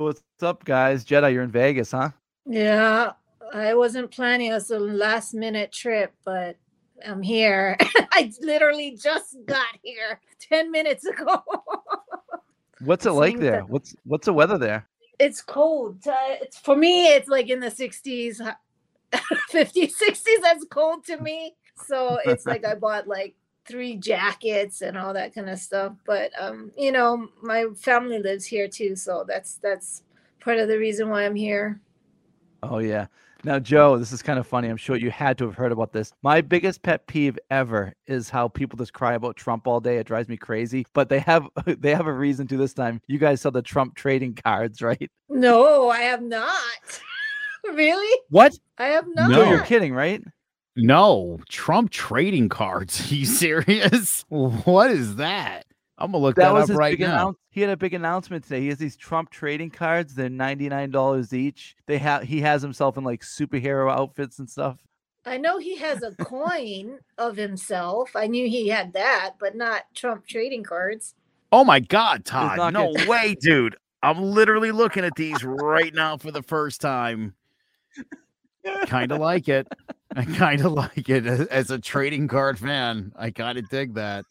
What's up, guys? Jedi, you're in Vegas, huh? Yeah, I wasn't planning. It was a last minute trip, but I'm here. I literally just got here 10 minutes ago. What's it like there? What's what's the weather there? it's cold. Uh, it's for me, it's like in the 60s, 50s, 60s. That's cold to me. So it's like I bought like three jackets and all that kind of stuff. But um, you know, my family lives here too, so that's that's part of the reason why I'm here. Oh yeah. Now, Joe, this is kind of funny. I'm sure you had to have heard about this. My biggest pet peeve ever is how people just cry about Trump all day. It drives me crazy. But they have they have a reason to this time. You guys saw the Trump trading cards, right? No, I have not. really? What? I have not. No, No. you're kidding, right? No, Trump trading cards. Are you serious? What is that? I'm gonna look that, That was up right now. announce- He had a big announcement today. He has these Trump trading cards. They're ninety nine dollars each. They have he has himself in like superhero outfits and stuff. I know he has a coin of himself. I knew he had that, but not Trump trading cards. Oh my God, Todd! No gonna- way, dude. I'm literally looking at these right now for the first time. Kind of like it. I kind of like it as, as a trading card fan. I kind of dig that.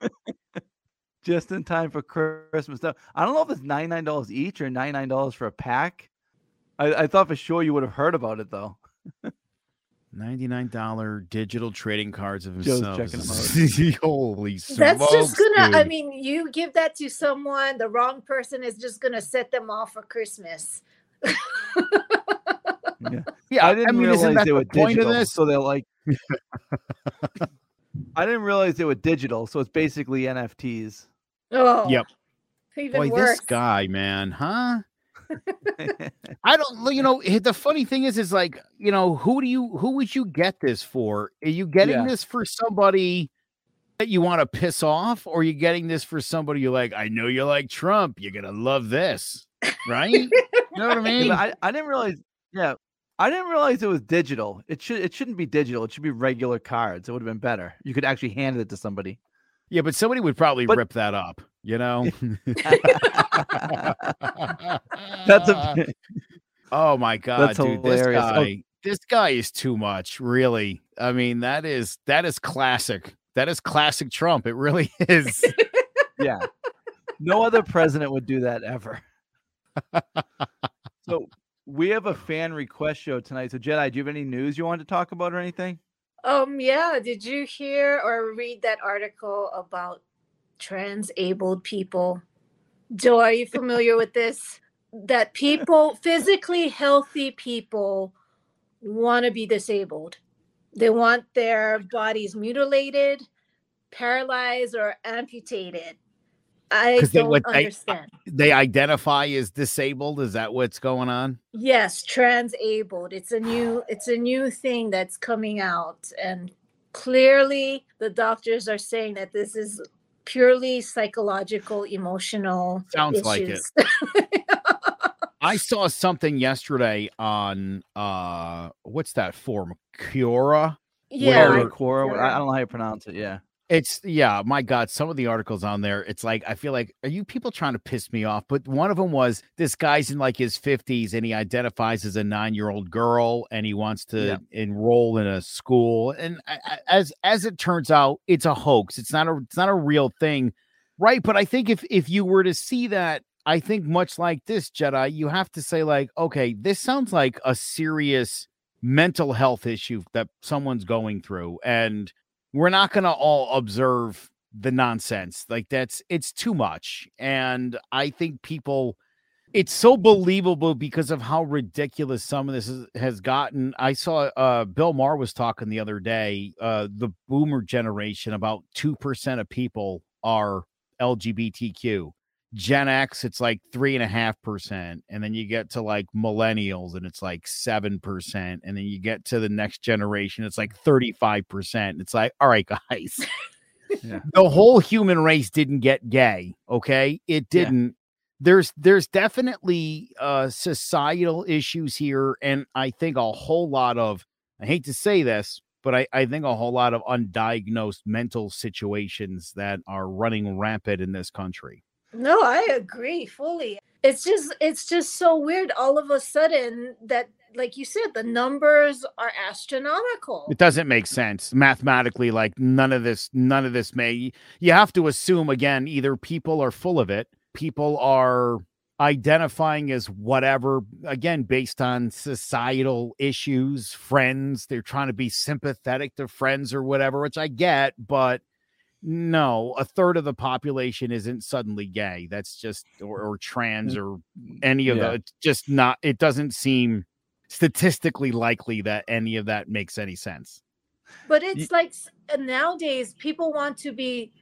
just in time for Christmas. Now, I don't know if it's ninety nine dollars each or ninety nine dollars for a pack. I, I thought for sure you would have heard about it though. Ninety-nine dollar digital trading cards of Joe's himself. checking 'em Holy That's just gonna, I mean, you give that to someone, the wrong person is just gonna set them off for Christmas. Yeah, yeah, I didn't mean, realize isn't they the were point digital. this? So they're like, I didn't realize they were digital. So it's basically NFTs. Oh, Yep. Even Boy, worse. this guy, man, huh? I don't, you know, the funny thing is, is like, you know, who do you, who would you get this for? Are you getting Yeah. this for somebody that you want to piss off, or are you getting this for somebody you're like, I know you like Trump, you're gonna love this, right? you know what I mean? I, I didn't realize. Yeah, I didn't realize it was digital. It should it shouldn't be digital. It should be regular cards. It would have been better. You could actually hand it to somebody. yeah, but somebody would probably But- rip that up, you know? That's a Oh my god, That's dude, this hilarious. Oh. guy, this guy is too much, really. I mean, that is that is classic. That is classic Trump. It really is. yeah. No other president would do that ever. so we have a fan request show tonight. So Jedi, do you have any news you want to talk about or anything? Um, yeah, did you hear or read that article about trans-abled people? Joe, are you familiar with this? That people, physically healthy people, want to be disabled. They want their bodies mutilated, paralyzed, or amputated. I 'Cause they don't would- they- understand. they identify as disabled. Is that what's going on? Yes, trans-abled. It's a new it's a new thing that's coming out and clearly the doctors are saying that this is purely psychological emotional Sounds like it. I saw something yesterday on uh what's that form? Cura. yeah. Or I- Cora, I yeah. don't know how you pronounce it. Yeah. It's yeah, my God, some of the articles on there, it's like I feel like are you people trying to piss me off? But one of them was this guy's in like his 50s and he identifies as a nine-year-old girl and he wants to Yeah. enroll in a school. And as as it turns out, it's a hoax. It's not a it's not a real thing. Right. But I think if if you were to see that, I think much like this, Jedi, you have to say, like, okay, this sounds like a serious mental health issue that someone's going through. And we're not going to all observe the nonsense like that's it's too much and i think people it's so believable because of how ridiculous some of this is, has gotten. I saw uh bill maher was talking the other day uh the boomer generation about 2% of people are lgbtq gen x it's like three and a half percent and then you get to like millennials and it's like seven percent and then you get to the next generation it's like 35 percent it's like all right guys. Yeah. the whole human race didn't get gay okay? It didn't. There's there's definitely uh societal issues here and i think a whole lot of i hate to say this but I, I think a whole lot of undiagnosed mental situations that are running rampant in this country No, I agree fully. it's just it's just so weird all of a sudden that like you said the numbers are astronomical It doesn't make sense mathematically. Like none of this, none of this may. You have to assume again, either people are full of it, people are identifying as whatever, again, based on societal issues, friends. They're trying to be sympathetic to friends or whatever, which I get, but no, a third of the population isn't suddenly gay. That's just or, or trans or any of Yeah. the it's just not it doesn't seem statistically likely that any of that makes any sense. but it's like uh, nowadays people want to be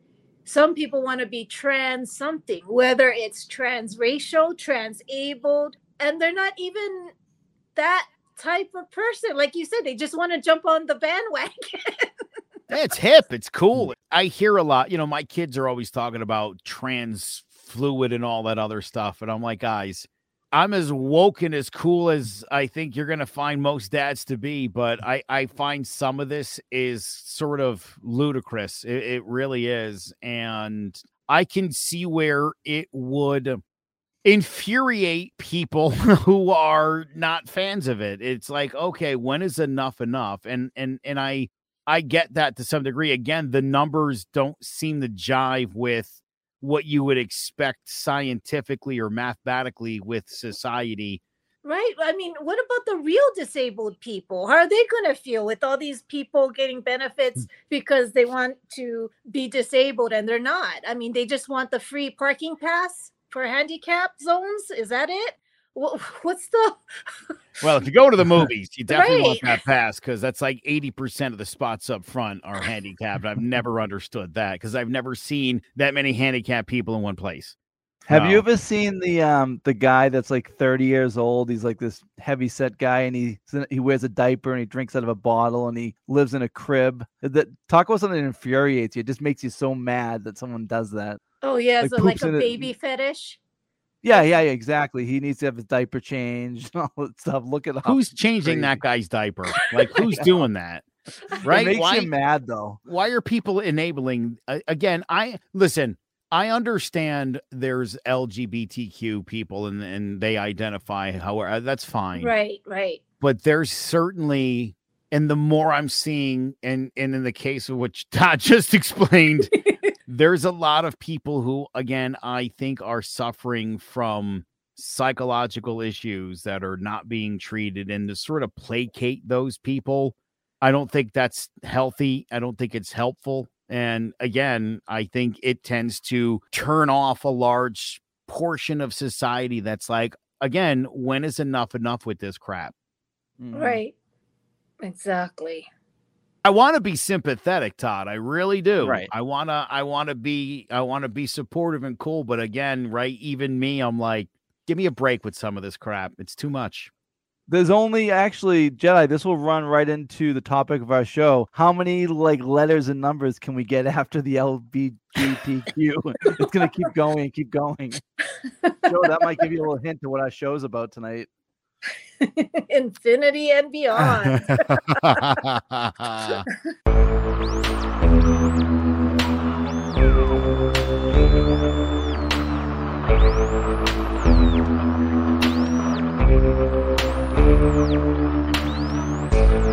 some people want to be trans something whether it's transracial transabled and they're not even that type of person like you said they just want to jump on the bandwagon It's hip. It's cool. Mm. I hear a lot. You know, my kids are always talking about trans fluid and all that other stuff. And I'm like, guys, I'm as woke and as cool as I think you're going to find most dads to be. But I, I find some of this is sort of ludicrous. It, it really is. And I can see where it would infuriate people who are not fans of it. It's like, okay, when is enough enough? And and and I I get that to some degree. Again, the numbers don't seem to jive with what you would expect scientifically or mathematically with society. Right. I mean, what about the real disabled people? How are they going to feel with all these people getting benefits hmm. because they want to be disabled and they're not? I mean, they just want the free parking pass for handicap zones. Is that it? Wha- What's the Well, if you go to the movies, you definitely want Right. that pass because that's like 80% of the spots up front are handicapped. I've never understood that because I've never seen that many handicapped people in one place. Have you ever seen the um the guy that's like 30 years old? He's like this heavy set guy and he he wears a diaper and he drinks out of a bottle and he lives in a crib. That talk about something that infuriates you. It just makes you so mad that someone does that. Oh yeah, Like so like a in it. baby fetish. Yeah, yeah, yeah, exactly. He needs to have his diaper changed and all that stuff. Look at. Who's changing that guy's diaper? Like, who's doing that? Right? It makes Why- you mad though. why are people enabling a- again i listen i understand there's lgbtq people and and they identify however uh, that's fine Right, right. but there's certainly and the more i'm seeing and and in the case of which todd just explained there's a lot of people who again i think are suffering from psychological issues that are not being treated and to sort of placate those people i don't think that's healthy i don't think it's helpful and again i think it tends to turn off a large portion of society that's like again when is enough enough with this crap Mhm. Right. Exactly. I want to be sympathetic, Todd. I really do. Right. I want to I want to be I want to be supportive and cool, but again, right, even me, I'm like, give me a break with some of this crap. It's too much. There's only actually Jedi. This will run right into the topic of our show. How many like letters and numbers can we get after the LGBTQ? it's gonna keep going and keep going. Joe, that might give you a little hint to what our show's about tonight. Infinity and beyond.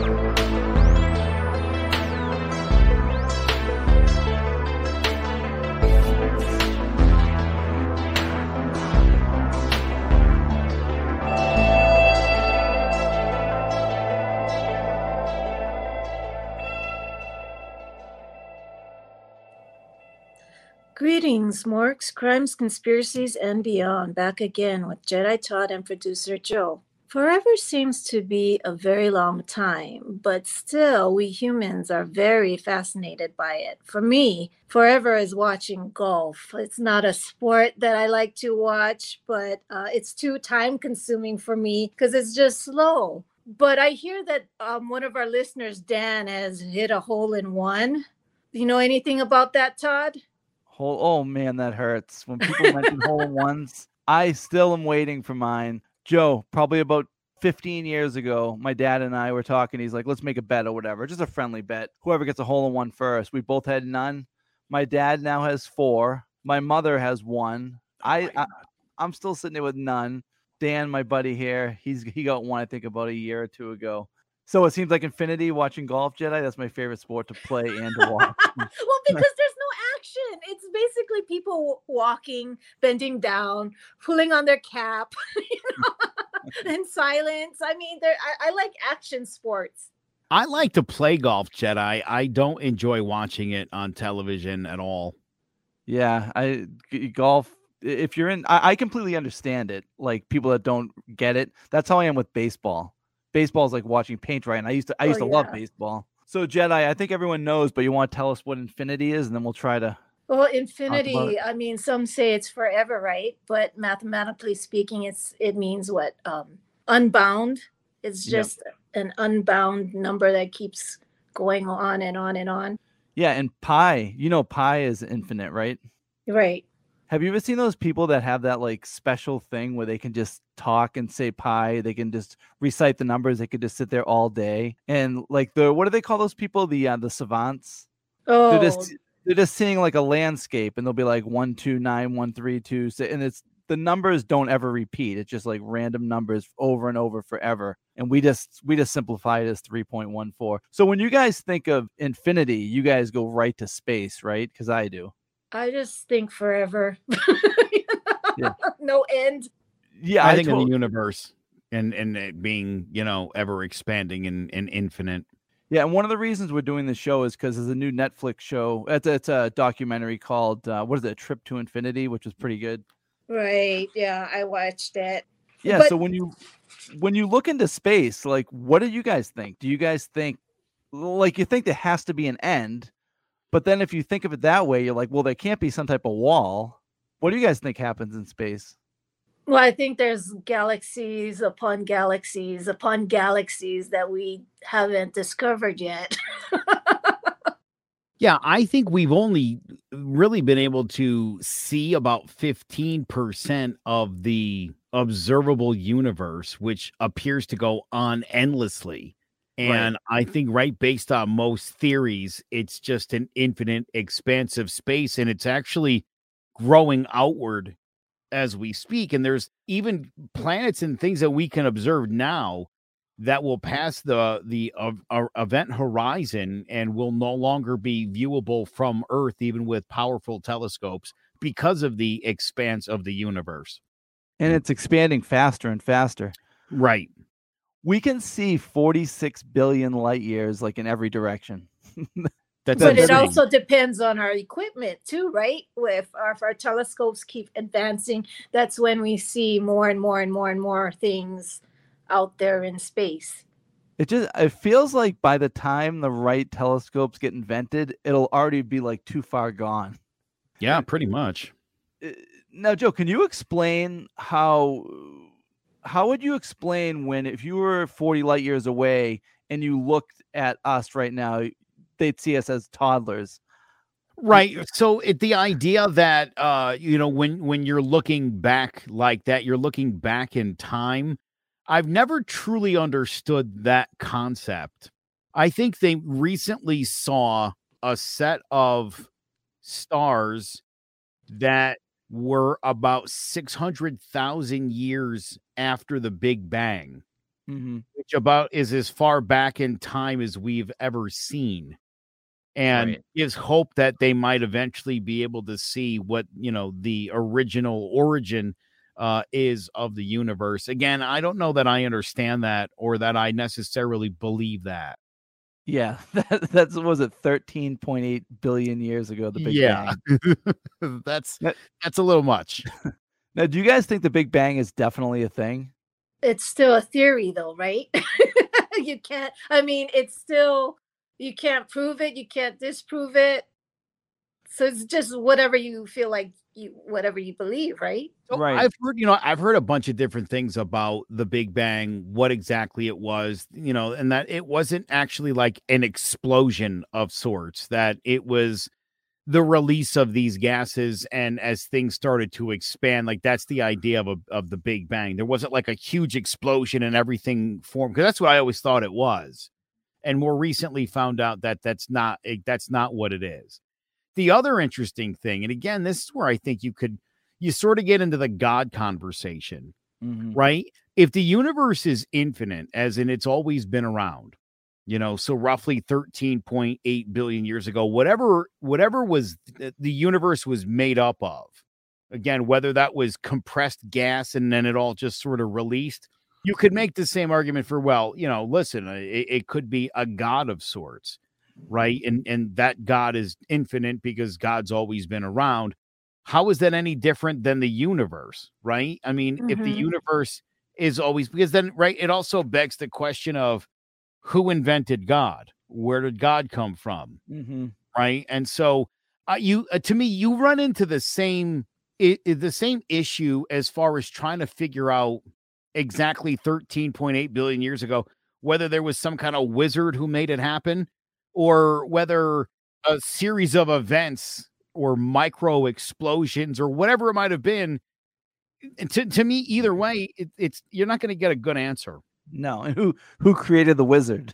Greetings, Morks, Crimes, Conspiracies, and Beyond. Back again with Jedi Todd and producer Joe. Forever seems to be a very long time, but still, we humans are very fascinated by it. For me, forever is watching golf. It's not a sport that I like to watch, but uh, it's too time consuming for me because it's just slow. But I hear that um, one of our listeners, Dan, has hit a hole in one. Do you know anything about that, Todd? Hole, oh man, that hurts. When people mention hole in ones, I still am waiting for mine. Joe, probably about 15 years ago, my dad and I were talking. He's like, let's make a bet or whatever, just a friendly bet. Whoever gets a hole in one first. We both had none. My dad now has four. My mother has one. Oh I, I I'm still sitting there with none. Dan, my buddy here, he's he got one I think about a year or two ago. So it seems like Infinity watching golf Jedi. That's my favorite sport to play and to watch. well, because there's no action. It's basically people walking, bending down, pulling on their cap, you know, in silence. I mean, there. I, I like action sports. I like to play golf, Jedi. I don't enjoy watching it on television at all. Yeah, I golf. If you're in, I, I completely understand it. Like people that don't get it. That's how I am with baseball. Baseball is like watching paint dry, and I used to. I Oh, used to love baseball. So Jedi, I think everyone knows, but you want to tell us what infinity is, and then we'll try to. Well, it. infinity. I mean, some say it's forever, right? But mathematically speaking, it's it means what? Um, unbound. It's just an unbound number that keeps going on and on and on. Yeah, and pi. You know, pi is infinite, right? Right. Have you ever seen those people that have that like special thing where they can just talk and say pi? They can just recite the numbers. They could just sit there all day and like the what do they call those people? The uh, the savants. Oh, They're just they're just seeing like a landscape and they'll be like one two nine one three two and it's the numbers don't ever repeat. It's just like random numbers over and over forever. And we just we just simplify it as 3.14. So when you guys think of infinity, you guys go right to space, right? Because I do. I just think forever. Yeah. No end. Yeah, I, think tot- in the universe and and it being you know ever expanding and, and infinite. Yeah, and one of the reasons we're doing this show is because there's a new Netflix show. It's a, it's a documentary called uh, what is it? Trip to Infinity, which is pretty good. Right. Yeah, I watched it. Yeah. But- so when you when you look into space, like, what do you guys think? Do you guys think like you think there has to be an end? But then if you think of it that way, you're like, well, there can't be some type of wall. What do you guys think happens in space? Well, I think there's galaxies upon galaxies upon galaxies that we haven't discovered yet. Yeah, I think we've only really been able to see about 15% of the observable universe, which appears to go on endlessly. Right. And I think, right, based on most theories, it's just an infinite, expansive space, and it's actually growing outward as we speak. And there's even planets and things that we can observe now that will pass the the uh, uh, event horizon and will no longer be viewable from Earth, even with powerful telescopes, because of the expanse of the universe. And it's expanding faster and faster. Right. We can see 46 billion light years like in every direction. That's but it also depends on our equipment too, right? If our, if our telescopes keep advancing, that's when we see more and more and more and more things out there in space. It just it feels like by the time the right telescopes get invented, it'll already be like too far gone. yeah, pretty much. Uh, Now, Joe, can you explain how how would you explain when if you were 40 light years away and you looked at us right now, they'd see us as toddlers. Right. So it, the idea that uh you know when when you're looking back like that, you're looking back in time. I've never truly understood that concept. I think they recently saw a set of stars that were about 600,000 years after the Big Bang, Mm-hmm. which about is as far back in time as we've ever seen and Right. gives hope that they might eventually be able to see what you know the original origin uh is of the universe again i don't know that i understand that or that i necessarily believe that Yeah, that, that's what was it 13.8 billion years ago. The Big yeah that's That- that's a little much Now, do you guys think the Big Bang is definitely a thing? It's still a theory though, right? you can't I mean it's still you can't prove it, you can't disprove it. So it's just whatever you feel like you whatever you believe, right? So Right. I've heard, you know, I've heard a bunch of different things about the Big Bang, what exactly it was, you know, and that it wasn't actually like an explosion of sorts, that it was the release of these gases and as things started to expand like that's the idea of a, of the big bang there wasn't like a huge explosion and everything formed because that's what i always thought it was and more recently found out that that's not eh, that's not what it is the other interesting thing and again this is where i think you could you sort of get into the God conversation, Mhm. right? If the universe is infinite, as in it's always been around, you know, so roughly 13.8 billion years ago, whatever, whatever was th- the universe was made up of. Again, whether that was compressed gas and then it all just sort of released, you could make the same argument for, well, you know, listen, uh, it, it could be a god of sorts, right? And and that God is infinite because God's always been around. How is that any different than the universe, right? I mean, if the Mhm. universe is always because then right, it also begs the question of who invented God? Where did God come from? Mhm. right? And so, uh, you uh, to me, you run into the same i- i- the same issue as far as trying to figure out exactly 13.8 billion years ago whether there was some kind of wizard who made it happen or whether a series of events or micro explosions or whatever it might have been And to, to me either way it, it's you're not going to get a good answer No, and who who created the wizard?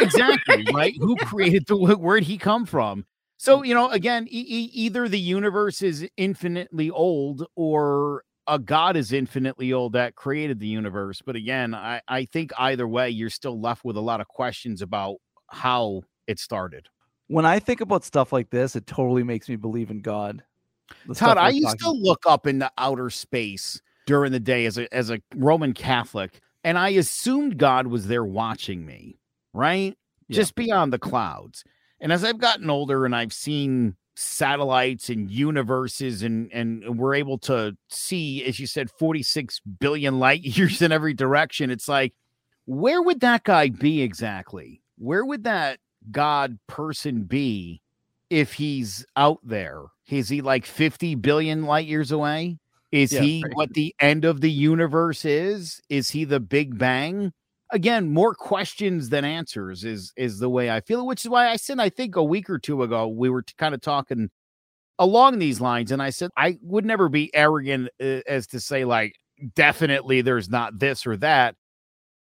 exactly right who created the wh- where'd he come from so mm. you know again e- e- either the universe is infinitely old or a god is infinitely old that created the universe but again i i think either way you're still left with a lot of questions about how it started When I think about stuff like this, it totally makes me believe in God. The todd i used to look up into outer space during the day as a as a roman catholic and i assumed god was there watching me right Yeah. just beyond the clouds. And as I've gotten older and I've seen satellites and universes and and we're able to see as you said 46 billion light years in every direction it's like where would that guy be exactly where would that god person be if he's out there is he like 50 billion light years away is Yeah, he right. what the end of the universe is is he the big bang again more questions than answers is is the way i feel which is why i said i think a week or two ago we were kind of talking along these lines and i said i would never be arrogant uh, as to say like definitely there's not this or that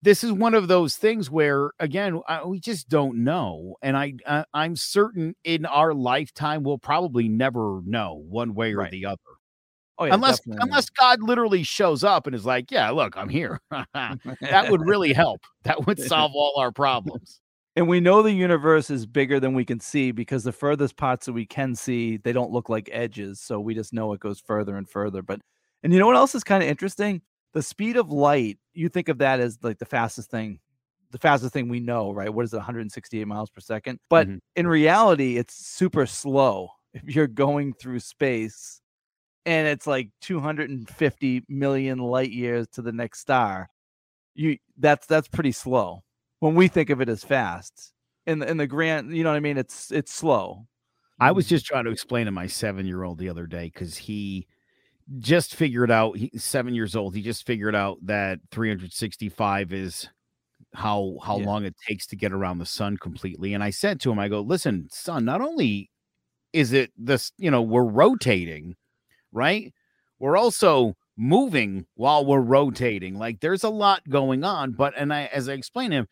this is one of those things where again I, we just don't know and i uh, i'm certain in our lifetime we'll probably never know one way or Right. the other Oh, yeah, unless definitely. unless god literally shows up and is like yeah look i'm here. That would really help. That would solve all our problems. And we know the universe is bigger than we can see because the furthest parts that we can see they don't look like edges so we just know it goes further and further but and you know what else is kind of interesting? The speed of light you think of that as like the fastest thing the fastest thing we know right? What is it 168 miles per second? But Mhm. in reality it's super slow if you're going through space and it's like 250 million light years to the next star you that's that's pretty slow when we think of it as fast in the in the grand you know what i mean it's it's slow I was mm. just trying to explain to my seven year old the other day because he just figured out he's seven years old. He just figured out that 365 is how how Yeah. long it takes to get around the sun completely. And I said to him, I go, listen, son, not only is it this, you know, we're rotating, right? We're also moving while we're rotating. Like there's a lot going on. But and I as I explained him,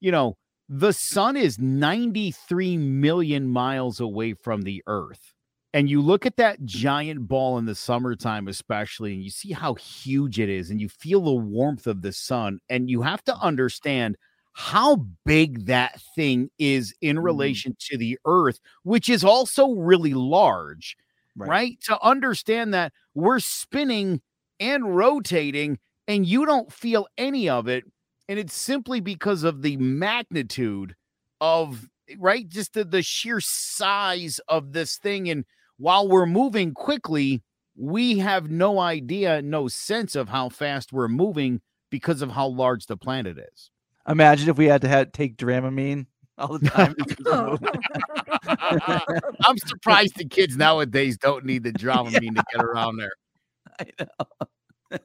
you know, the sun is 93 million miles away from the earth. And you look at that giant ball in the summertime, especially, and you see how huge it is, and you feel the warmth of the sun. And you have to understand how big that thing is in Mhm. relation to the earth, which is also really large, Right. right? To understand that we're spinning and rotating, and you don't feel any of it and it's simply because of the magnitude of right just the, the sheer size of this thing and while we're moving quickly we have no idea no sense of how fast we're moving because of how large the planet is imagine if we had to have, take dramamine all the time because of moving. i'm surprised the kids nowadays don't need the dramamine to get around there I know.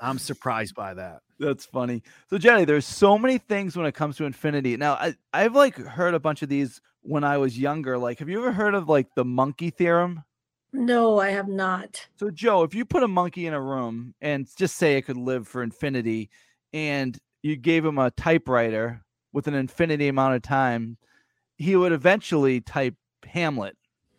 i'm surprised by that That's funny. So Jenny, there's so many things when it comes to infinity. Now, I I've like heard a bunch of these when I was younger. Like, have you ever heard of like the monkey theorem? no, I have not. So Joe, if you put a monkey in a room and just say it could live for infinity, and you gave him a typewriter with an infinity amount of time, he would eventually type Hamlet.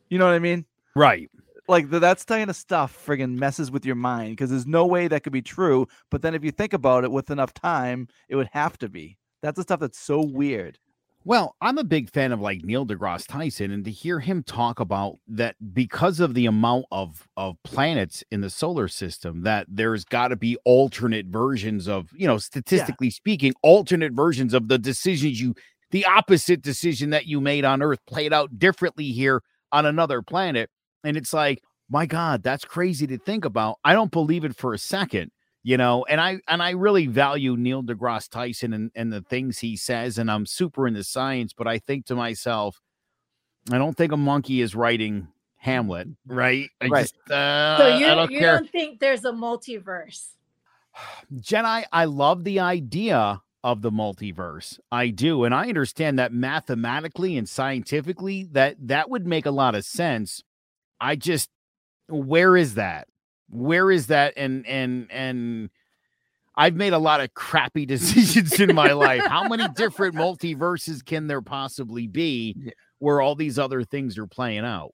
You know what I mean? right like th- that's kind of stuff friggin' messes with your mind because there's no way that could be true. But then if you think about it with enough time, it would have to be. That's the stuff that's so weird. Well, I'm a big fan of like Neil deGrasse Tyson, and to hear him talk about that because of the amount of of planets in the solar system, that there's got to be alternate versions of, you know, statistically speaking, alternate versions of the decisions you, the opposite decision that you made on Earth played out differently here on another planet, and it's like, my God, that's crazy to think about. I don't believe it for a second you know and i and i really value neil degrasse tyson and, and the things he says and i'm super into science but i think to myself i don't think a monkey is writing hamlet right? I Right. just uh, so you, i don't you care. don't think there's a multiverse? jedi i love the idea of the multiverse. I do and i understand that mathematically and scientifically that that would make a lot of sense. I just where is that where is that and and and I've made a lot of crappy decisions in my life. How many different multiverses can there possibly be Yeah. where all these other things are playing out?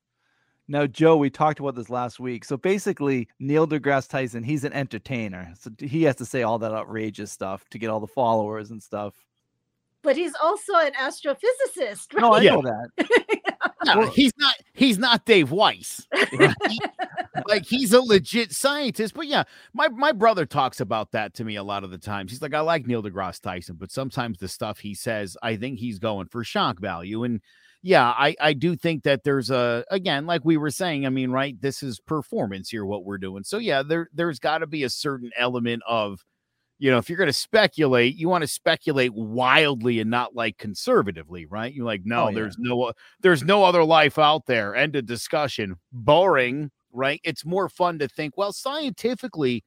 Now, Joe, we talked about this last week. So basically, Neil deGrasse Tyson, he's an entertainer. So he has to say all that outrageous stuff to get all the followers and stuff. But he's also an astrophysicist, right? No, I know that. No, Well- he's not he's not Dave Weiss. like he's a legit scientist. But yeah, my my brother talks about that to me a lot of the times. He's like, I like Neil deGrasse Tyson, but sometimes the stuff he says, I think he's going for shock value. And yeah, I I do think that there's a again, like we were saying, I mean, right, this is performance here, what we're doing. So yeah, there there's got to be a certain element of you know, if you're going to speculate, you want to speculate wildly and not like conservatively, right? You're like, no, Oh, yeah. there's no, there's no other life out there. End of discussion. Boring, right? It's more fun to think, well, scientifically,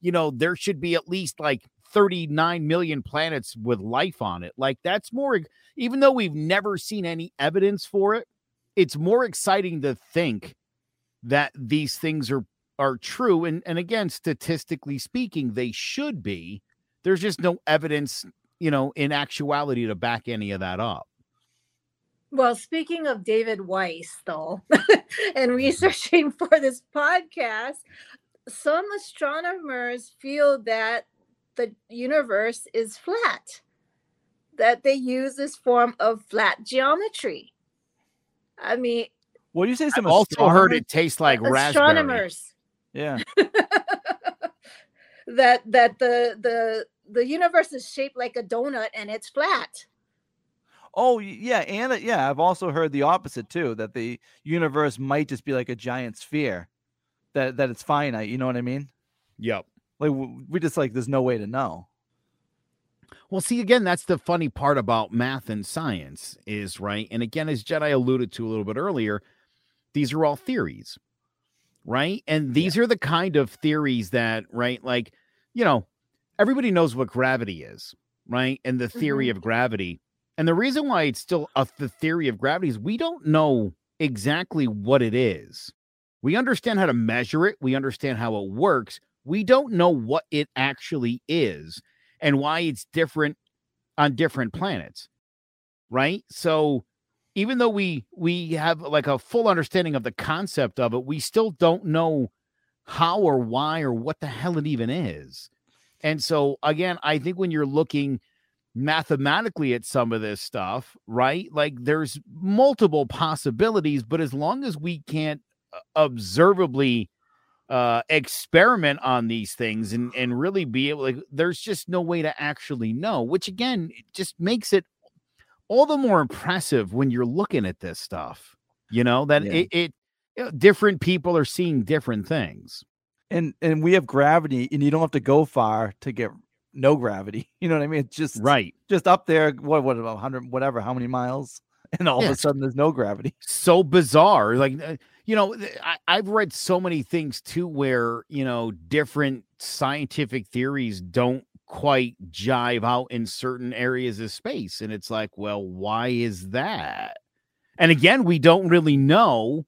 you know, there should be at least like 39 million planets with life on it. Like that's more, even though we've never seen any evidence for it, it's more exciting to think that these things are are true and and again statistically speaking they should be there's just no evidence you know in actuality to back any of that up Well, speaking of David Weiss, though, and mm-hmm. researching for this podcast, some astronomers feel that the universe is flat, that they use this form of flat geometry. I mean, What do you say? i've Some also heard it tastes like raspberry astronomers Yeah. that that the the the universe is shaped like a donut and it's flat. Oh yeah, and uh, yeah, I've also heard the opposite too. That the universe might just be like a giant sphere, that that it's finite. You know what I mean? yep Like we just like there's no way to know. Well, see, again, that's the funny part about math and science is right. And again, as Jedi alluded to a little bit earlier, these are all theories, right? And these are the kind of theories that, right, like, you know, everybody knows what gravity is, right? And the theory mm-hmm. of gravity. And the reason why it's still a, the theory of gravity is we don't know exactly what it is. We understand how to measure it, we understand how it works. We don't know what it actually is and why it's different on different planets right so even though we we have like a full understanding of the concept of it we still don't know how or why or what the hell it even is. And so again i think when you're looking mathematically at some of this stuff right like there's multiple possibilities but as long as we can't uh, observably uh experiment on these things and and really be able like there's just no way to actually know which again just makes it all the more impressive when you're looking at this stuff you know that Yeah. it, it you know, different people are seeing different things And and we have gravity, and you don't have to go far to get no gravity. You know what I mean? It's just right just up there. What what about hundred whatever? How many miles? And all of a sudden, there's no gravity. so bizarre like uh, you know I, i've read so many things too where you know different scientific theories don't quite jive out in certain areas of space and it's like well why is that and again we don't really know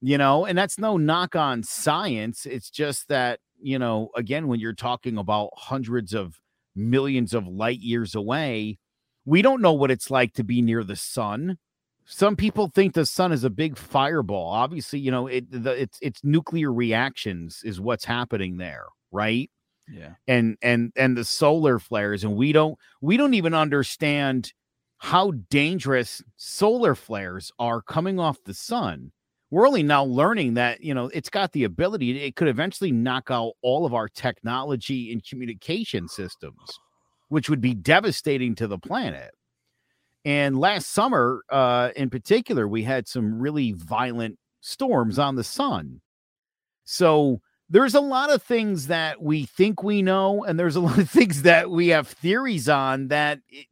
you know and that's no knock on science it's just that you know again when you're talking about hundreds of millions of light years away we don't know what it's like to be near the sun Some people think the sun is a big fireball. Obviously, you know, it the, it's it's nuclear reactions is what's happening there, right? Yeah. And and and the solar flares and we don't we don't even understand how dangerous solar flares are coming off the sun. We're only now learning that, you know, it's got the ability it could eventually knock out all of our technology and communication systems, which would be devastating to the planet. And last summer, uh, in particular, we had some really violent storms on the sun. So there's a lot of things that we think we know, and there's a lot of things that we have theories on that, it,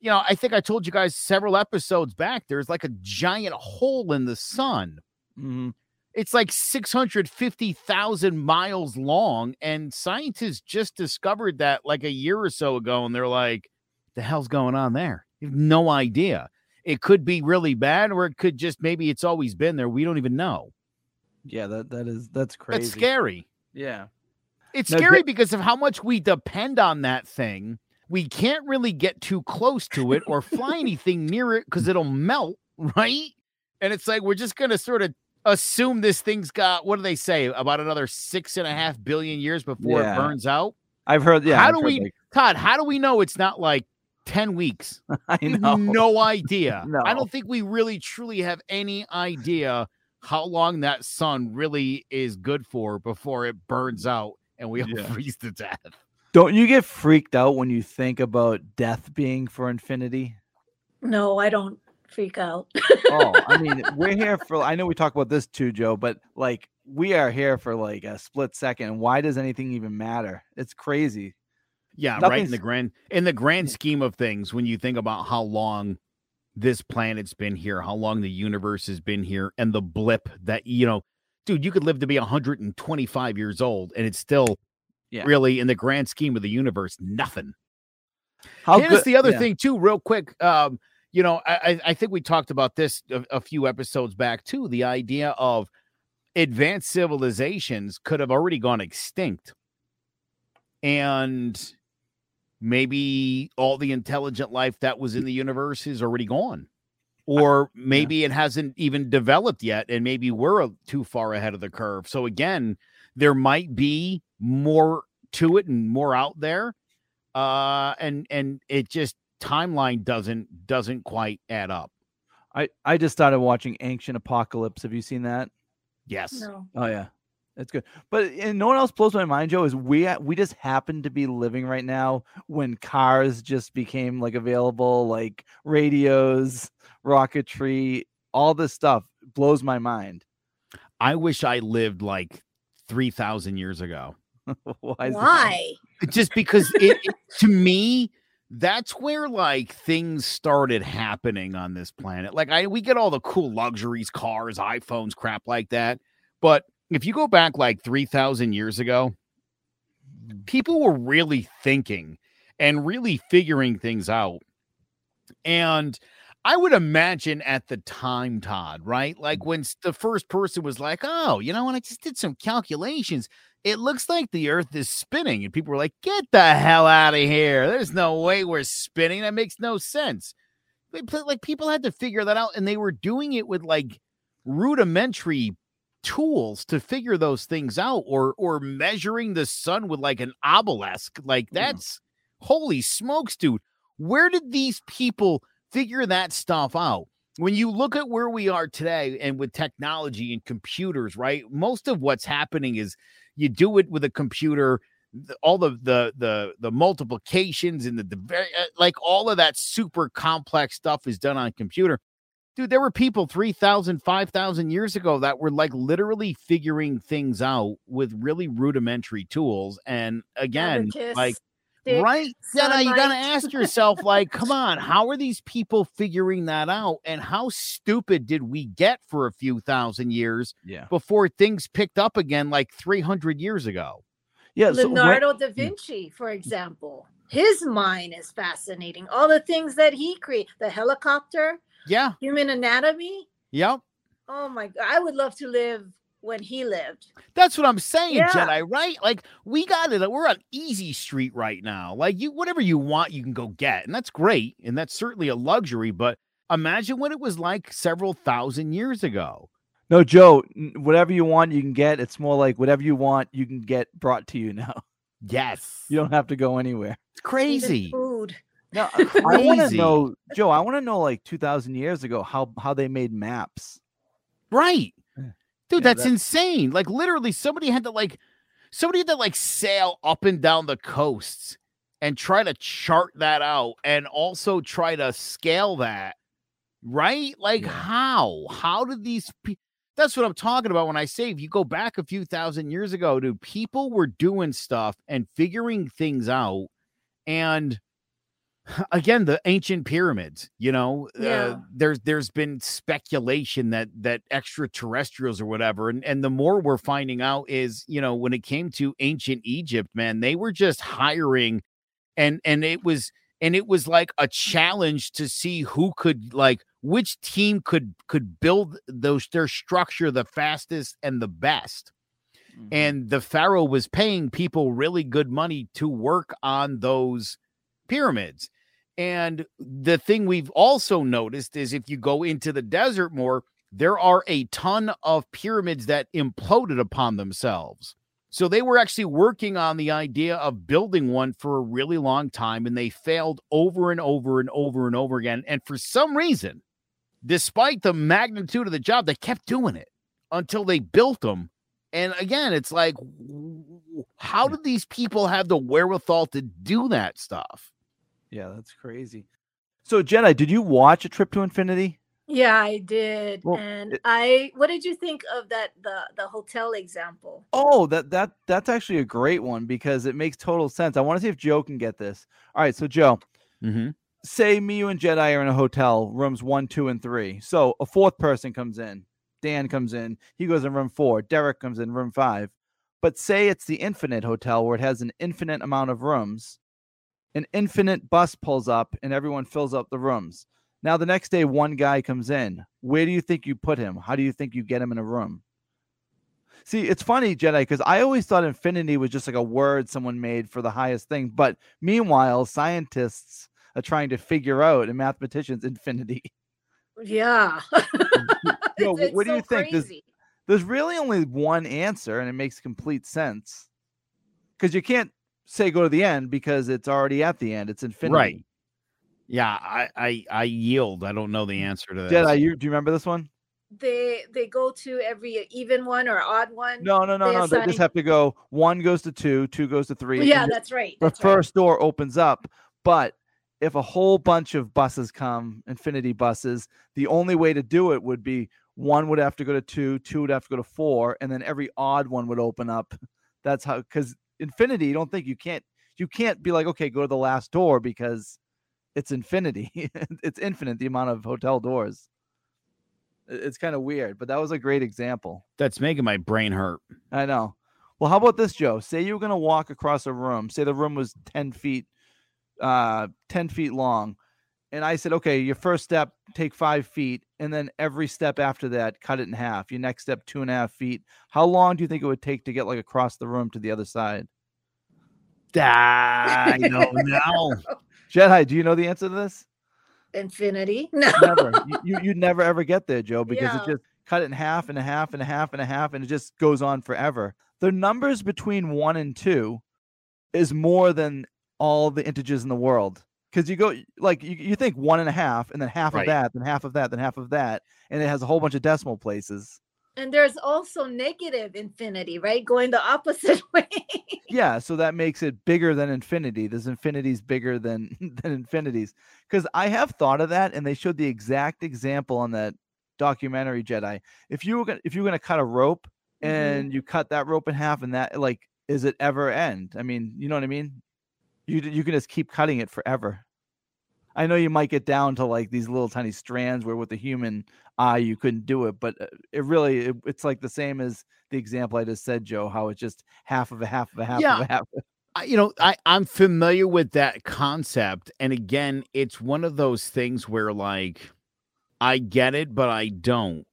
you know, I think I told you guys several episodes back, there's like a giant hole in the sun. Mhm. It's like 650,000 miles long. And scientists just discovered that like a year or so ago. And they're like, the hell's going on there? You have no idea. It could be really bad, or it could just maybe it's always been there. We don't even know. Yeah, that that is that's crazy. That's scary. Yeah. It's scary because of how much we depend on that thing. We can't really get too close to it or fly anything near it because it'll melt, right? And it's like we're just gonna sort of assume this thing's got what do they say about another six and a half billion years before Yeah. it burns out? I've heard yeah. how I've do we, like- Todd? How do we know it's not like ten weeks? I know. no idea. I don't think we really truly have any idea how long that sun really is good for before it burns out and we all Yeah. freeze to death. Don't you get freaked out when you think about death being for infinity? No, I don't freak out. Oh, I mean, we're here for I know we talk about this too, Joe, but like we are here for like a split second. Why does anything even matter? It's crazy. Yeah, right. In the grand in the grand scheme of things, when you think about how long this planet's been here, how long the universe has been here, and the blip that you know, dude, you could live to be 125 years old, and it's still Yeah. really in the grand scheme of the universe, nothing. How Here's good the other yeah. thing too, real quick. Um, you know, I, I- I think we talked about this a, a few episodes back too. The idea of advanced civilizations could have already gone extinct, and maybe all the intelligent life that was in the universe is already gone, or maybe it hasn't even developed yet, and maybe we're a- too far ahead of the curve. So again, there might be more to it and more out there uh and and it just timeline doesn't doesn't quite add up I I just started watching Ancient Apocalypse. Have you seen that? yes No. Oh yeah, it's good. But and no one else blows my mind, Joe. Is we we just happen to be living right now when cars just became like available, like radios, rocketry, all this stuff blows my mind. i wish i lived like 3000 years ago Why? Why? just because it, it- to me that's where like things started happening on this planet like i we get all the cool luxuries cars iphones crap like that but if you go back like 3000 years ago mm. people were really thinking and really figuring things out and I would imagine at the time, Todd, right? Like mm. when the first person was like, oh, you know what? I just did some calculations. It looks like the earth is spinning. And people were like, get the hell out of here. There's no way we're spinning. That makes no sense. Like people had to figure that out. And they were doing it with like rudimentary tools to figure those things out or or measuring the sun with like an obelisk. Like Yeah. that's holy smokes, dude. Where did these people figure that stuff out? When you look at where we are today and with technology and computers, right? Most of what's happening is you do it with a computer, all the the the the multiplications and the, the very uh, like all of that super complex stuff is done on computer. Dude, there were people 3,000, 5,000 years ago that were like literally figuring things out with really rudimentary tools. And again, Abacus, like stick, right Jenna, you gotta ask yourself like come on how are these people figuring that out and how stupid did we get for a few thousand years Yeah. before things picked up again like 300 years ago Yeah. So when- Leonardo da Vinci, for example, his mind is fascinating. All the things that he created, the helicopter, yeah human anatomy. yep Oh my God, I would love to live when he lived. that's what i'm saying Yeah. jedi right like we got it we're on easy street right now like you whatever you want you can go get and that's great and that's certainly a luxury but Imagine what it was like several thousand years ago. No, Joe, whatever you want, you can get. It's more like whatever you want, you can get brought to you now. Yes. You don't have to go anywhere. It's Even crazy. Food. Now, I want to know, Joe. I want to know, like two thousand years ago, how how they made maps. Right. Dude, Yeah, that's that- insane. Like literally somebody had to like somebody had to like sail up and down the coasts and try to chart that out and also try to scale that. Right? Like Yeah. how? How did these pe- That's what I'm talking about when I say if you go back a few thousand years ago, dude, people were doing stuff and figuring things out and again the ancient pyramids you know Yeah. uh, there's there's been speculation that that extraterrestrials or whatever and and the more we're finding out is you know when it came to ancient egypt man they were just hiring and and it was and it was like a challenge to see who could like which team could could build those their structure the fastest and the best Mhm. and the pharaoh was paying people really good money to work on those pyramids and the thing we've also noticed is if you go into the desert more there are a ton of pyramids that imploded upon themselves. So they were actually working on the idea of building one for a really long time and they failed over and over and over and over again. And for some reason despite the magnitude of the job they kept doing it until they built them and again, it's like, how hmm. did these people have the wherewithal to do that stuff? Yeah, that's crazy. So, Jedi, did you watch A Trip to Infinity? Yeah, I did. Well, and it- I what did you think of that the the hotel example? Oh, that that that's actually a great one because it makes total sense. I want to see if Joe can get this. All right, so Joe, Mm-hmm. say me, you, and Jedi are in a hotel, rooms one, two, and three. So a fourth person comes in. Dan comes in. He goes in room four. Derek comes in room five. But say it's the infinite hotel where it has an infinite amount of rooms. An infinite bus pulls up and everyone fills up the rooms. Now the next day, one guy comes in. Where do you think you put him? How do you think you get him in a room? See, it's funny, Jedi, because I always thought infinity was just like a word someone made for the highest thing. But meanwhile, scientists are trying to figure out, and mathematicians, infinity. Yeah. Yo, It's- what do you it's think? Crazy. There's really only one answer, and it makes complete sense. Because you can't say go to the end because it's already at the end. It's infinity. Right. Yeah, I, I I yield. I don't know the mm. answer to that. Jedi, you do you remember this one? They they go to every even one or odd one. No, no, no, They no. They just have to go. One goes to two, two goes to three. yeah, and the- that's right. the That's right. first door opens up. But if a whole bunch of buses come, infinity buses, the only way to do it would be one would have to go to two, two would have to go to four, and then every odd one would open up. That's how because infinity, you don't think you can't you can't be like, okay, go to the last door because it's infinity. it's infinite the amount of hotel doors. It's kind of weird, but that was a great example. That's making my brain hurt. I know. Well, how about this, Joe? Say you were going to walk across a room. Say the room was 10 feet, uh, 10 feet long. And I said, okay, your first step, take five feet. And then every step after that, cut it in half. Your next step, two and a half feet. How long do you think it would take to get like across the room to the other side? Ah, I don't know. Jedi, do you know the answer to this? Infinity. No. Never. you, you, you'd never ever get there, Joe, because Yeah. it just cut it in half and a half and a half and a half, and it just goes on forever. The numbers between one and two is more than all the integers in the world. Because you go like you, you think one and a half, and then half Right. of that, then half of that, then half of that, and it has a whole bunch of decimal places. And there's also negative infinity, right? Going the opposite way. Yeah, so that makes it bigger than infinity. There's infinities bigger than than infinities. Because I have thought of that, and they showed the exact example on that documentary Jedi. If you were gonna if you were gonna cut a rope Mhm. and you cut that rope in half, and that like is it ever end? I mean, you know what I mean? You you can just keep cutting it forever. I know you might get down to like these little tiny strands where with the human eye you couldn't do it, but uh, it really it, it's like the same as the example I just said, Joe. How it's just half of a half of a half Yeah. of a half. I- you know, I, I'm familiar with that concept. And again, it's one of those things where like I get it, but I don't.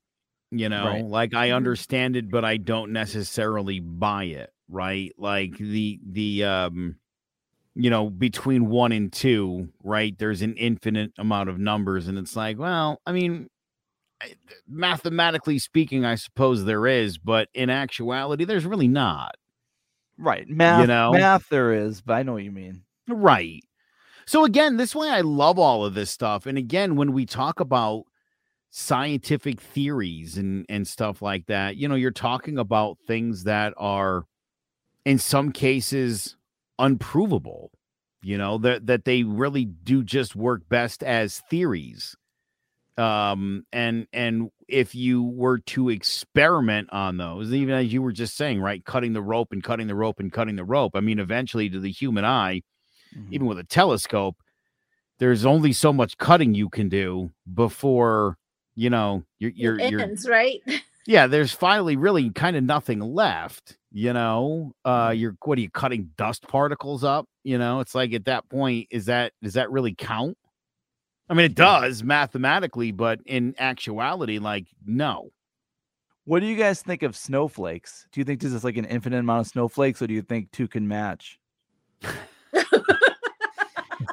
You know, Right. like I Mhm. understand it, but I don't necessarily buy it. Right. Like the the um you know, between one and two, right? There's an infinite amount of numbers. And it's like, well, I mean, mathematically speaking, I suppose there is, but in actuality, there's really not. Right. Math, you know? math there is, but I know what you mean. Right. So again, this way I love all of this stuff. And again, when we talk about scientific theories and and stuff like that, you know, you're talking about things that are in some cases unprovable, you know, that that they really do just work best as theories. Um and and if you were to experiment on those even as you were just saying right cutting the rope and cutting the rope and cutting the rope i mean eventually to the human eye mm-hmm. even with a telescope there's only so much cutting you can do before you know you're you're, it ends, you're right? Yeah there's finally really kind of nothing left you know uh mm-hmm. you're what are you cutting dust particles up you know it's like at that point is that does that really count I mean, it does mathematically, but in actuality, like, no. What do you guys think of snowflakes? Do you think this is like an infinite amount of snowflakes, or do you think two can match?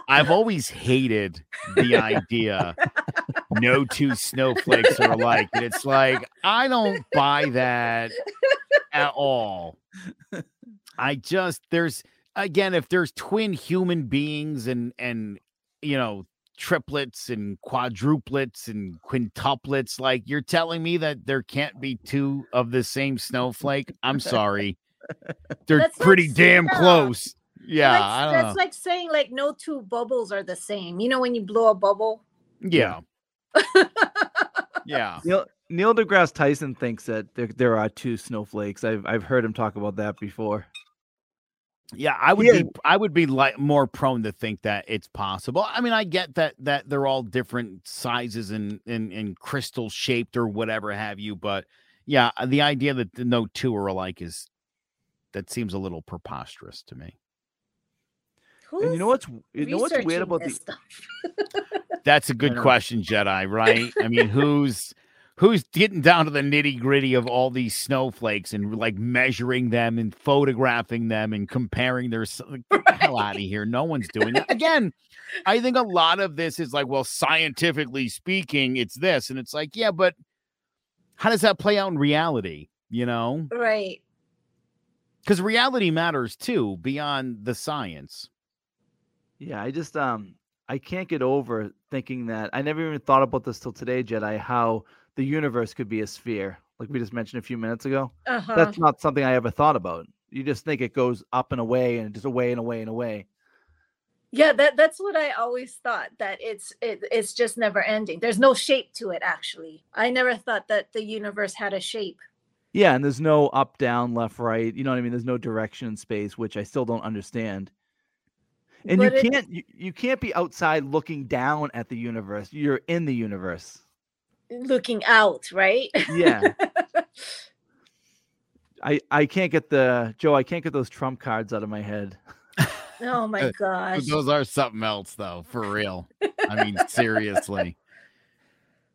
I've always hated the idea no two snowflakes are alike. And it's like, I don't buy that at all. I just, there's, again, if there's twin human beings and, and, you know, triplets and quadruplets and quintuplets. Like you're telling me that there can't be two of the same snowflake. I'm sorry. They're that's pretty like, damn yeah. close. Yeah, like, that's know. like saying like no two bubbles are the same. You know when you blow a bubble? Yeah. yeah. Neil, Neil deGrasse Tyson thinks that there, there are two snowflakes. I've I've heard him talk about that before. Yeah, I would yeah. be I would be like more prone to think that it's possible. I mean, I get that that they're all different sizes and and, and crystal shaped or whatever have you, but yeah, uh, the idea that the no two are alike is that seems a little preposterous to me. Who's and you know what's you know what's weird about the That's a good question, Jedi, right? I mean, who's who's getting down to the nitty gritty of all these snowflakes and like measuring them and photographing them and comparing their get the hell out of here. No one's doing that. Again, I think a lot of this is like, well, scientifically speaking, it's this. And it's like, yeah, but how does that play out in reality? You know? Right. Because reality matters too, beyond the science. Yeah, I just um I can't get over thinking that I never even thought about this till today, Jedi, how the universe could be a sphere, like we just mentioned a few minutes ago. Uh-huh. That's not something I ever thought about. You just think it goes up and away and just away and away and away. Yeah, that that's what I always thought that it's it, it's just never ending. There's no shape to it actually. I never thought that the universe had a shape. Yeah, and there's no up, down, left, right. You know what I mean? There's no direction in space, which I still don't understand. And but you can't you, you can't be outside looking down at the universe. You're in the universe looking out, right? Yeah. I I can't get the Joe. I can't get those trump cards out of my head. Oh my gosh. Those are something else, though, for real. I mean, seriously.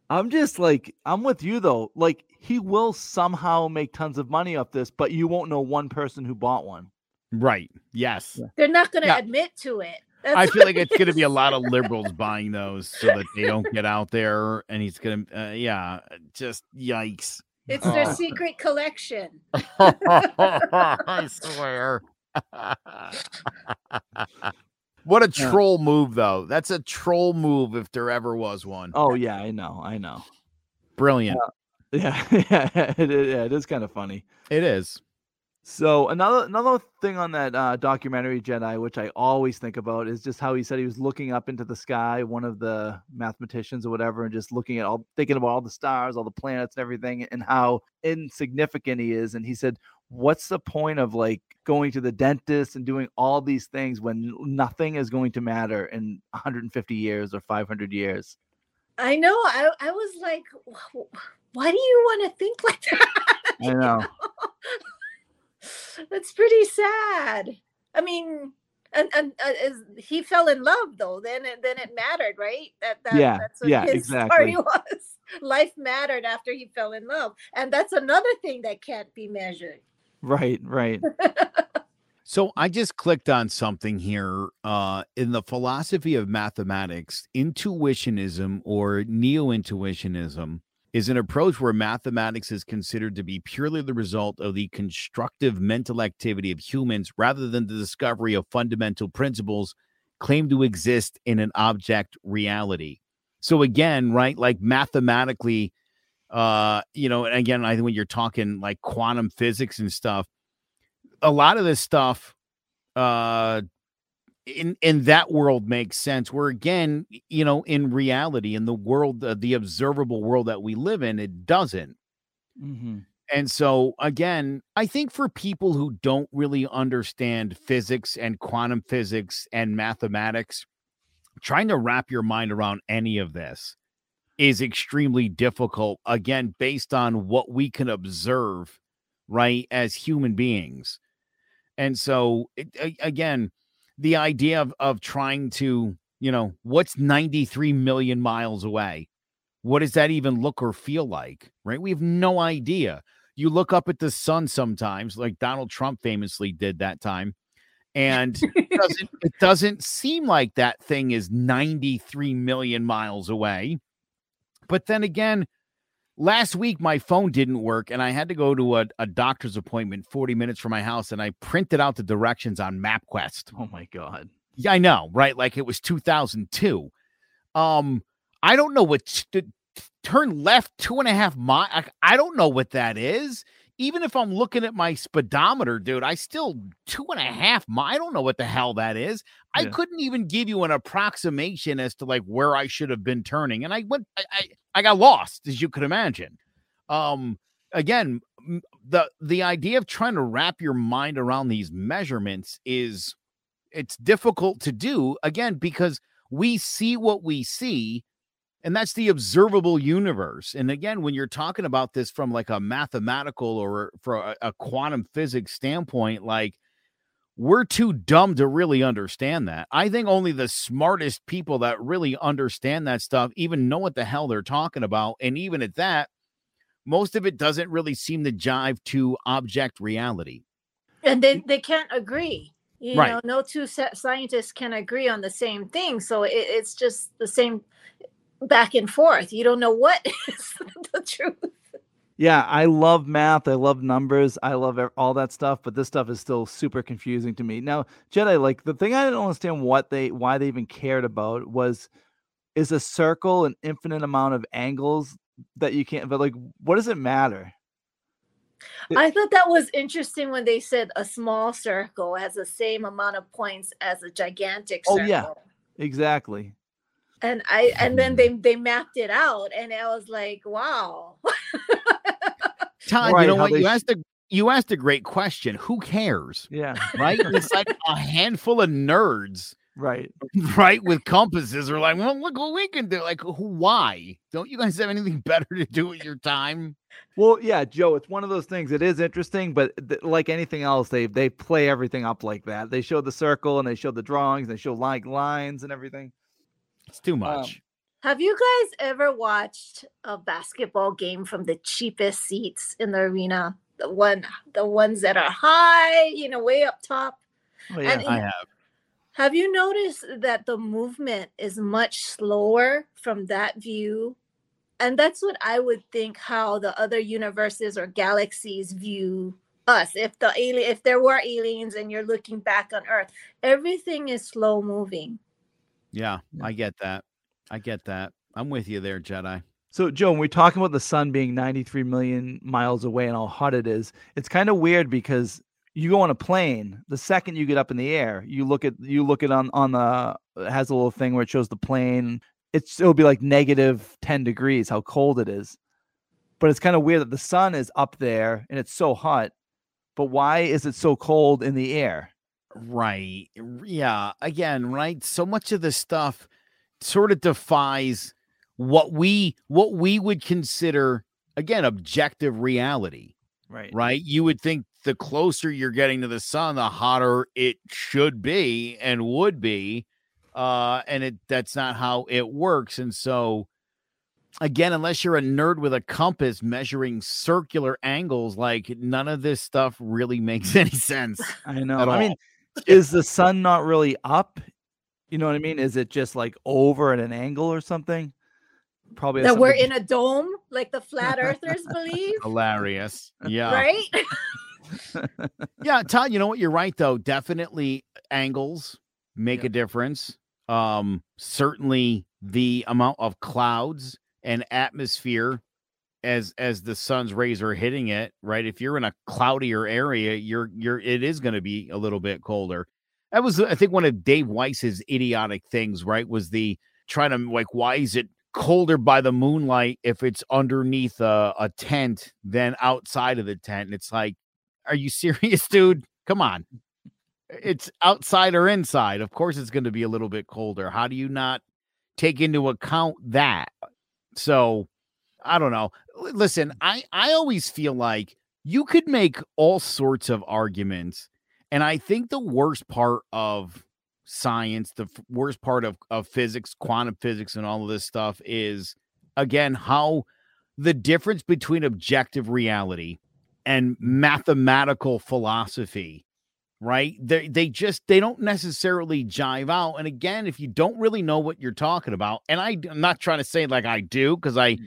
I'm just like I'm with you though. Like he will somehow make tons of money off this, but you won't know one person who bought one. Right. Yes. They're not going to yeah. admit to it. That's I feel like it's going to be a lot of liberals buying those so that they don't get out there. And he's going to, uh, yeah, just yikes. It's their oh. secret collection. I swear. what a troll move, though. That's a troll move if there ever was one. Oh, yeah, I know. I know. Brilliant. Uh, yeah, yeah, it, yeah, it is kind of funny. It is. So another another thing on that uh, documentary Jedi, which I always think about, is just how he said he was looking up into the sky, one of the mathematicians or whatever, and just looking at all, thinking about all the stars, all the planets, and everything, and how insignificant he is. And he said, "What's the point of like going to the dentist and doing all these things when nothing is going to matter in 150 years or 500 years?" I know. I I was like, why do you want to think like that? I know. That's pretty sad. I mean, and and uh, he fell in love though. Then it, then it mattered, right? That, that yeah, that's what yeah, his exactly. story was. Life mattered after he fell in love, and that's another thing that can't be measured. Right, right. So I just clicked on something here. Uh, in the philosophy of mathematics, intuitionism or neo intuitionism is an approach where mathematics is considered to be purely the result of the constructive mental activity of humans rather than the discovery of fundamental principles claimed to exist in an object reality. So again, right, like mathematically, uh, you know, again, I think when you're talking like quantum physics and stuff, a lot of this stuff uh in in that world makes sense where again you know in reality in the world uh, the observable world that we live in it doesn't Mm-hmm. and so again i think for people who don't really understand physics and quantum physics and mathematics trying to wrap your mind around any of this is extremely difficult again based on what we can observe right as human beings and so it, again the idea of, of trying to you know what's 93 million miles away? What does that even look or feel like right? We have no idea. You look up at the sun sometimes like donald trump famously did that time and it doesn't, it doesn't seem like that thing is 93 million miles away. But then again last week my phone didn't work and i had to go to a, a doctor's appointment 40 minutes from my house and i printed out the directions on mapquest Oh my god. yeah, I know, right? Like it was 2002. Um, I don't know what t- t- turn left two and a half mile. I, I don't know what that is. Even if I'm looking at my speedometer, dude, I still two and a half mile. I don't know what the hell that is. I couldn't even give you an approximation as to like where I should have been turning, and I went. I I, I got lost, as you could imagine. Um, again, the the idea of trying to wrap your mind around these measurements is it's difficult to do again because we see what we see and that's the observable universe and again when you're talking about this from like a mathematical or for a, a quantum physics standpoint like we're too dumb to really understand that. I think only the smartest people that really understand that stuff even know what the hell they're talking about and even at that most of it doesn't really seem to jive to object reality. And they they can't agree you Right. know no two scientists can agree on the same thing so it, it's just the same back and forth. You don't know what is the truth Yeah, I love math. I love numbers. I love all that stuff, but this stuff is still super confusing to me. Now, Jedi, like the thing I didn't understand what they why they even cared about was is a circle an infinite amount of angles that you can't but like what does it matter? It- i thought that was interesting when they said a small circle has the same amount of points as a gigantic circle. Oh, yeah. Exactly. and i and then they they mapped it out and i was like wow Todd, Right, you know what? You sh- asked a you asked a great question. Who cares? Yeah. Right? it's like a handful of nerds, Right. right, with compasses are like, well, look what we can do. Like, why? Don't you guys have anything better to do with your time? Well, yeah, Joe, it's one of those things. It is interesting, but th- like anything else, they they play everything up like that. They show the circle and they show the drawings, and they show like lines and everything. It's too um, much. Have you guys ever watched a basketball game from the cheapest seats in the arena? The one, the ones that are high, you know, way up top. Oh, yeah. And I have. Have you noticed that the movement is much slower from that view? And that's what I would think how the other universes or galaxies view us. If the alien if there were aliens and you're looking back on Earth, everything is slow moving. Yeah, Yeah. I get that. I get that. I'm with you there, Jedi. So, Joe, when we're talking about the sun being 93 million miles away and how hot it is, it's kind of weird because you go on a plane. The second you get up in the air, you look at you look at on on the it has a little thing where it shows the plane. It's it'll be like negative 10 degrees how cold it is. But it's kind of weird that the sun is up there and it's so hot. But why is it so cold in the air? Right. Yeah. Again, right. So much of this stuff sort of defies what we what we would consider again objective reality. Right. right? You would think the closer you're getting to the sun, the hotter it should be and would be. Uh, and it that's not how it works. And so again, unless you're a nerd with a compass measuring circular angles, like none of this stuff really makes any sense. I know. I mean, is the sun not really up? You know what I mean? Is it just like over at an angle or something? Probably That we're in a dome, like the flat earthers believe, Hilarious. Yeah. right? Yeah, Todd, you know what? You're right though. Definitely angles make Yep. a difference. Um, certainly the amount of clouds and atmosphere as as the sun's rays are hitting it, right? If you're in a cloudier area, you're you're it is going to be a little bit colder. That was uh, I think one of Dave Weiss's idiotic things, right? Was the trying to like why is it colder by the moonlight if it's underneath a, a tent than outside of the tent? And it's like are you serious, dude? Come on. It's outside or inside. Of course, it's going to be a little bit colder. How do you not take into account that? So, I don't know. Listen, I I always feel like you could make all sorts of arguments, and I think the worst part of science, the f- worst part of of physics, quantum physics, and all of this stuff is again how the difference between objective reality and mathematical philosophy right? They they just they don't necessarily jive out. And again if you don't really know what you're talking about and I, i'm not trying to say like i do because i mm.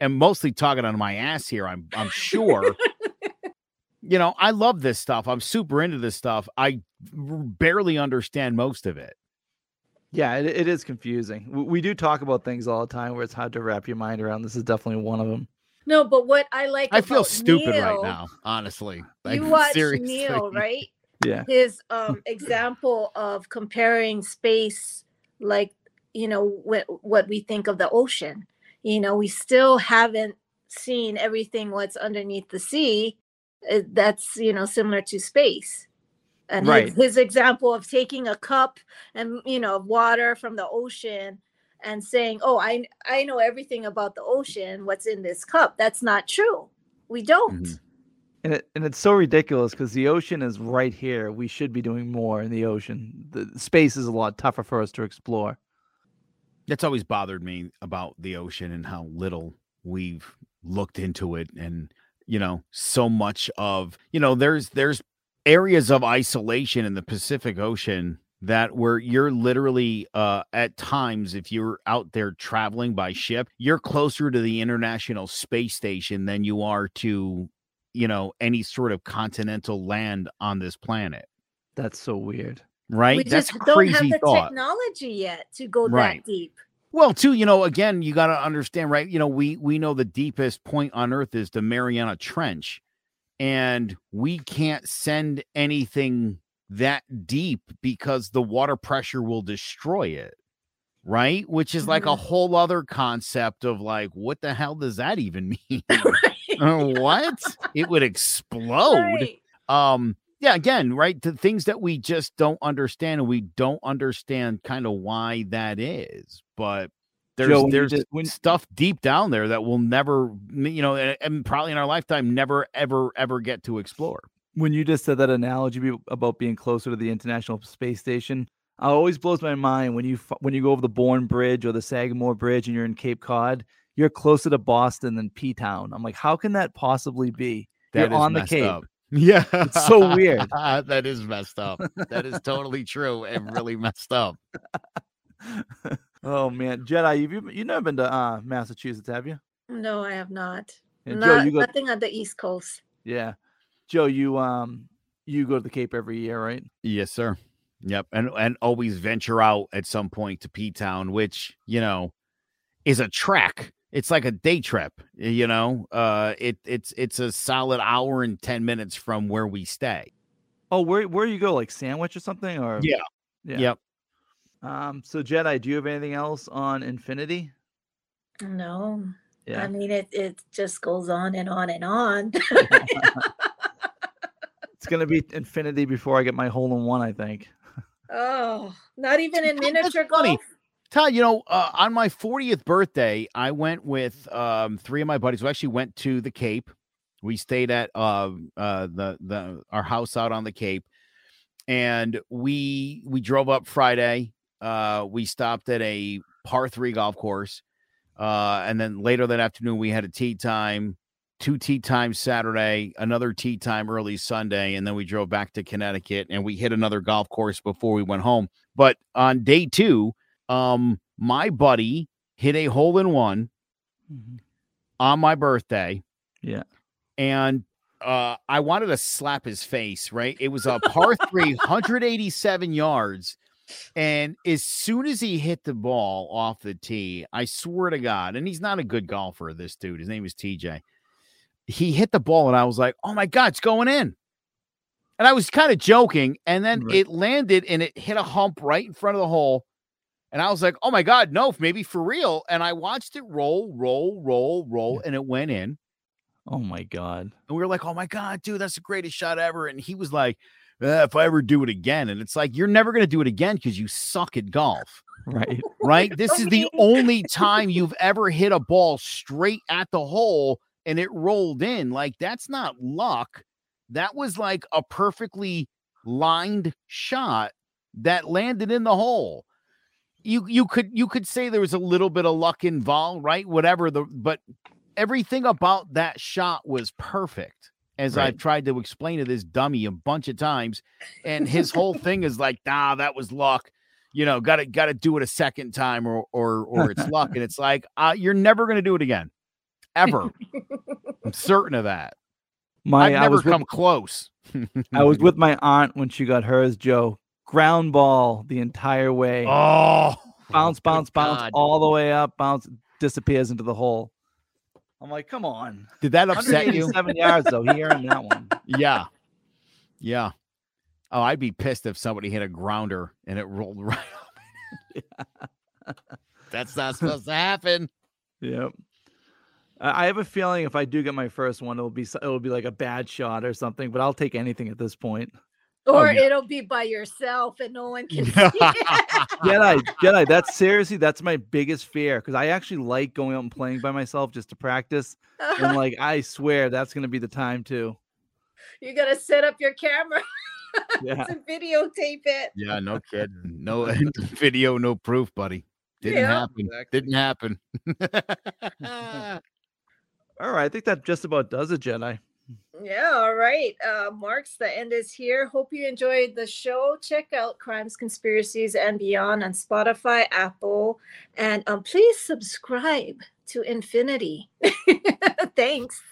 am mostly talking on my ass here i'm i'm sure you know i love this stuff i'm super into this stuff I barely understand most of it Yeah, it, it is confusing. We, we do talk about things all the time where it's hard to wrap your mind around. This is definitely one of them. No, but what I like i feel about stupid right now honestly You Like, watch seriously. Neil, right? Yeah. His um example of comparing space, like you know what what we think of the ocean. You know, we still haven't seen everything what's underneath the sea. Uh, That's you know similar to space. And Right. his, his example of taking a cup and you know of water from the ocean and saying, "Oh, I I know everything about the ocean. What's in this cup?" That's not true. We don't. Mhm. And it and it's so ridiculous because the ocean is right here. We should be doing more in the ocean. The space is a lot tougher for us to explore. that's always bothered me about the ocean and how little we've looked into it and you know so much of you know there's there's areas of isolation in the pacific ocean that where you're literally uh at times if you're out there traveling by ship you're closer to the international space station than you are to you know any sort of continental land on this planet That's so weird. right we that's just a don't have the thought technology yet to go Right. that deep. Well, too, you know, again, you got to understand, right? You know, we we know the deepest point on Earth is the Mariana Trench, and we can't send anything that deep because the water pressure will destroy it, right? Which is like a Mhm. whole other concept of like, what the hell does that even mean? What? It would explode Right. um yeah again right the things that we just don't understand and we don't understand kind of why that is but there's Joe, there's did- when- stuff deep down there that we'll never you know and, and probably in our lifetime never ever ever get to explore When you just said that analogy about being closer to the International Space Station, it always blows my mind when you when you go over the Bourne Bridge or the Sagamore Bridge and you're in Cape Cod. You're closer to Boston than P Town. I'm like, how can that possibly be? That You're on the Cape. up. Yeah It's so weird. that is messed up that is totally true and really messed up oh man, Jedi, you've you you've never been to uh, Massachusetts, have you? No, I have not. And Joe, you go. nothing on the East Coast. Yeah, Joe, you um you go to the Cape every year, right? Yes, sir. Yep, and and always venture out at some point to P Town, which you know is a trek. It's like a day trip. You know, uh, it it's it's a solid hour and ten minutes from where we stay. Oh, where where you go? Like Sandwich or something? Or Yeah. yeah. Yep. Um. So Jedi, do you have anything else on Infinity? No. Yeah. I mean it it just goes on and on and on. It's gonna be Infinity before I get my hole in one. I think. oh, not even in miniature golf. Todd, you know, uh, on my 40th birthday, I went with um, three of my buddies. We actually went to the Cape. We stayed at uh, uh, the the our house out on the Cape, and we we drove up Friday. Uh, we stopped at a par three golf course. Uh, and then later that afternoon, we had a tee time, two tee times Saturday, another tee time early Sunday, and then we drove back to Connecticut and we hit another golf course before we went home. But on day two, um, my buddy hit a hole in one Mhm. on my birthday. Yeah. And uh, I wanted to slap his face, right? It was a par three, 187 yards. And as soon as he hit the ball off the tee, I swear to God, and he's not a good golfer, this dude, his name is TJ. He hit the ball, and I was like, oh my God, it's going in. And I was kind of joking. And then Right. it landed and it hit a hump right in front of the hole. And I was like, oh my God, no, maybe for real. And I watched it roll, roll, roll, roll, and it went in. Oh my god. And we were like, oh my God, dude, that's the greatest shot ever. And he was like, "Uh, if I ever do it again. And it's like, you're never going to do it again because you suck at golf, Right. right? this is the only time you've ever hit a ball straight at the hole and it rolled in. Like, that's not luck. That was like a perfectly lined shot that landed in the hole. You you could you could say there was a little bit of luck involved, right? Whatever the but everything about that shot was perfect. As I've tried to explain to this dummy a bunch of times, and his whole thing is like, nah, that was luck. You know, got to got to do it a second time, or or or it's luck, and it's like, uh, you're never gonna do it again, ever. I'm certain of that. My I've I never was with- come close. I was with my aunt when she got hers, Joe. Ground ball the entire way. Oh, bounce, bounce, bounce, God. all the way up, bounce, disappears into the hole. I'm like, come on. Did that upset you? Seven yards though. He earned that one. Yeah. Yeah. Oh, I'd be pissed if somebody hit a grounder and it rolled right up. That's not supposed to happen. Yep. I I have a feeling if I do get my first one, it'll be it'll be like a bad shot or something. But I'll take anything at this point. Oh, or yeah. it'll be by yourself and no one can see it. Jedi, Jedi. That's seriously that's my biggest fear because I actually like going out and playing by myself just to practice. And like I swear that's gonna be the time too. you gotta set up your camera Yeah. to videotape it. Yeah, no kidding. No video, no proof, buddy. Didn't Yeah. happen. Didn't happen. All right. I think that just about does it, Jedi. Yeah, all right. Uh, Marks, the end is here. Hope you enjoyed the show. Check out Crimes, Conspiracies, and Beyond on Spotify, Apple, and um, please subscribe to Infinity. Thanks.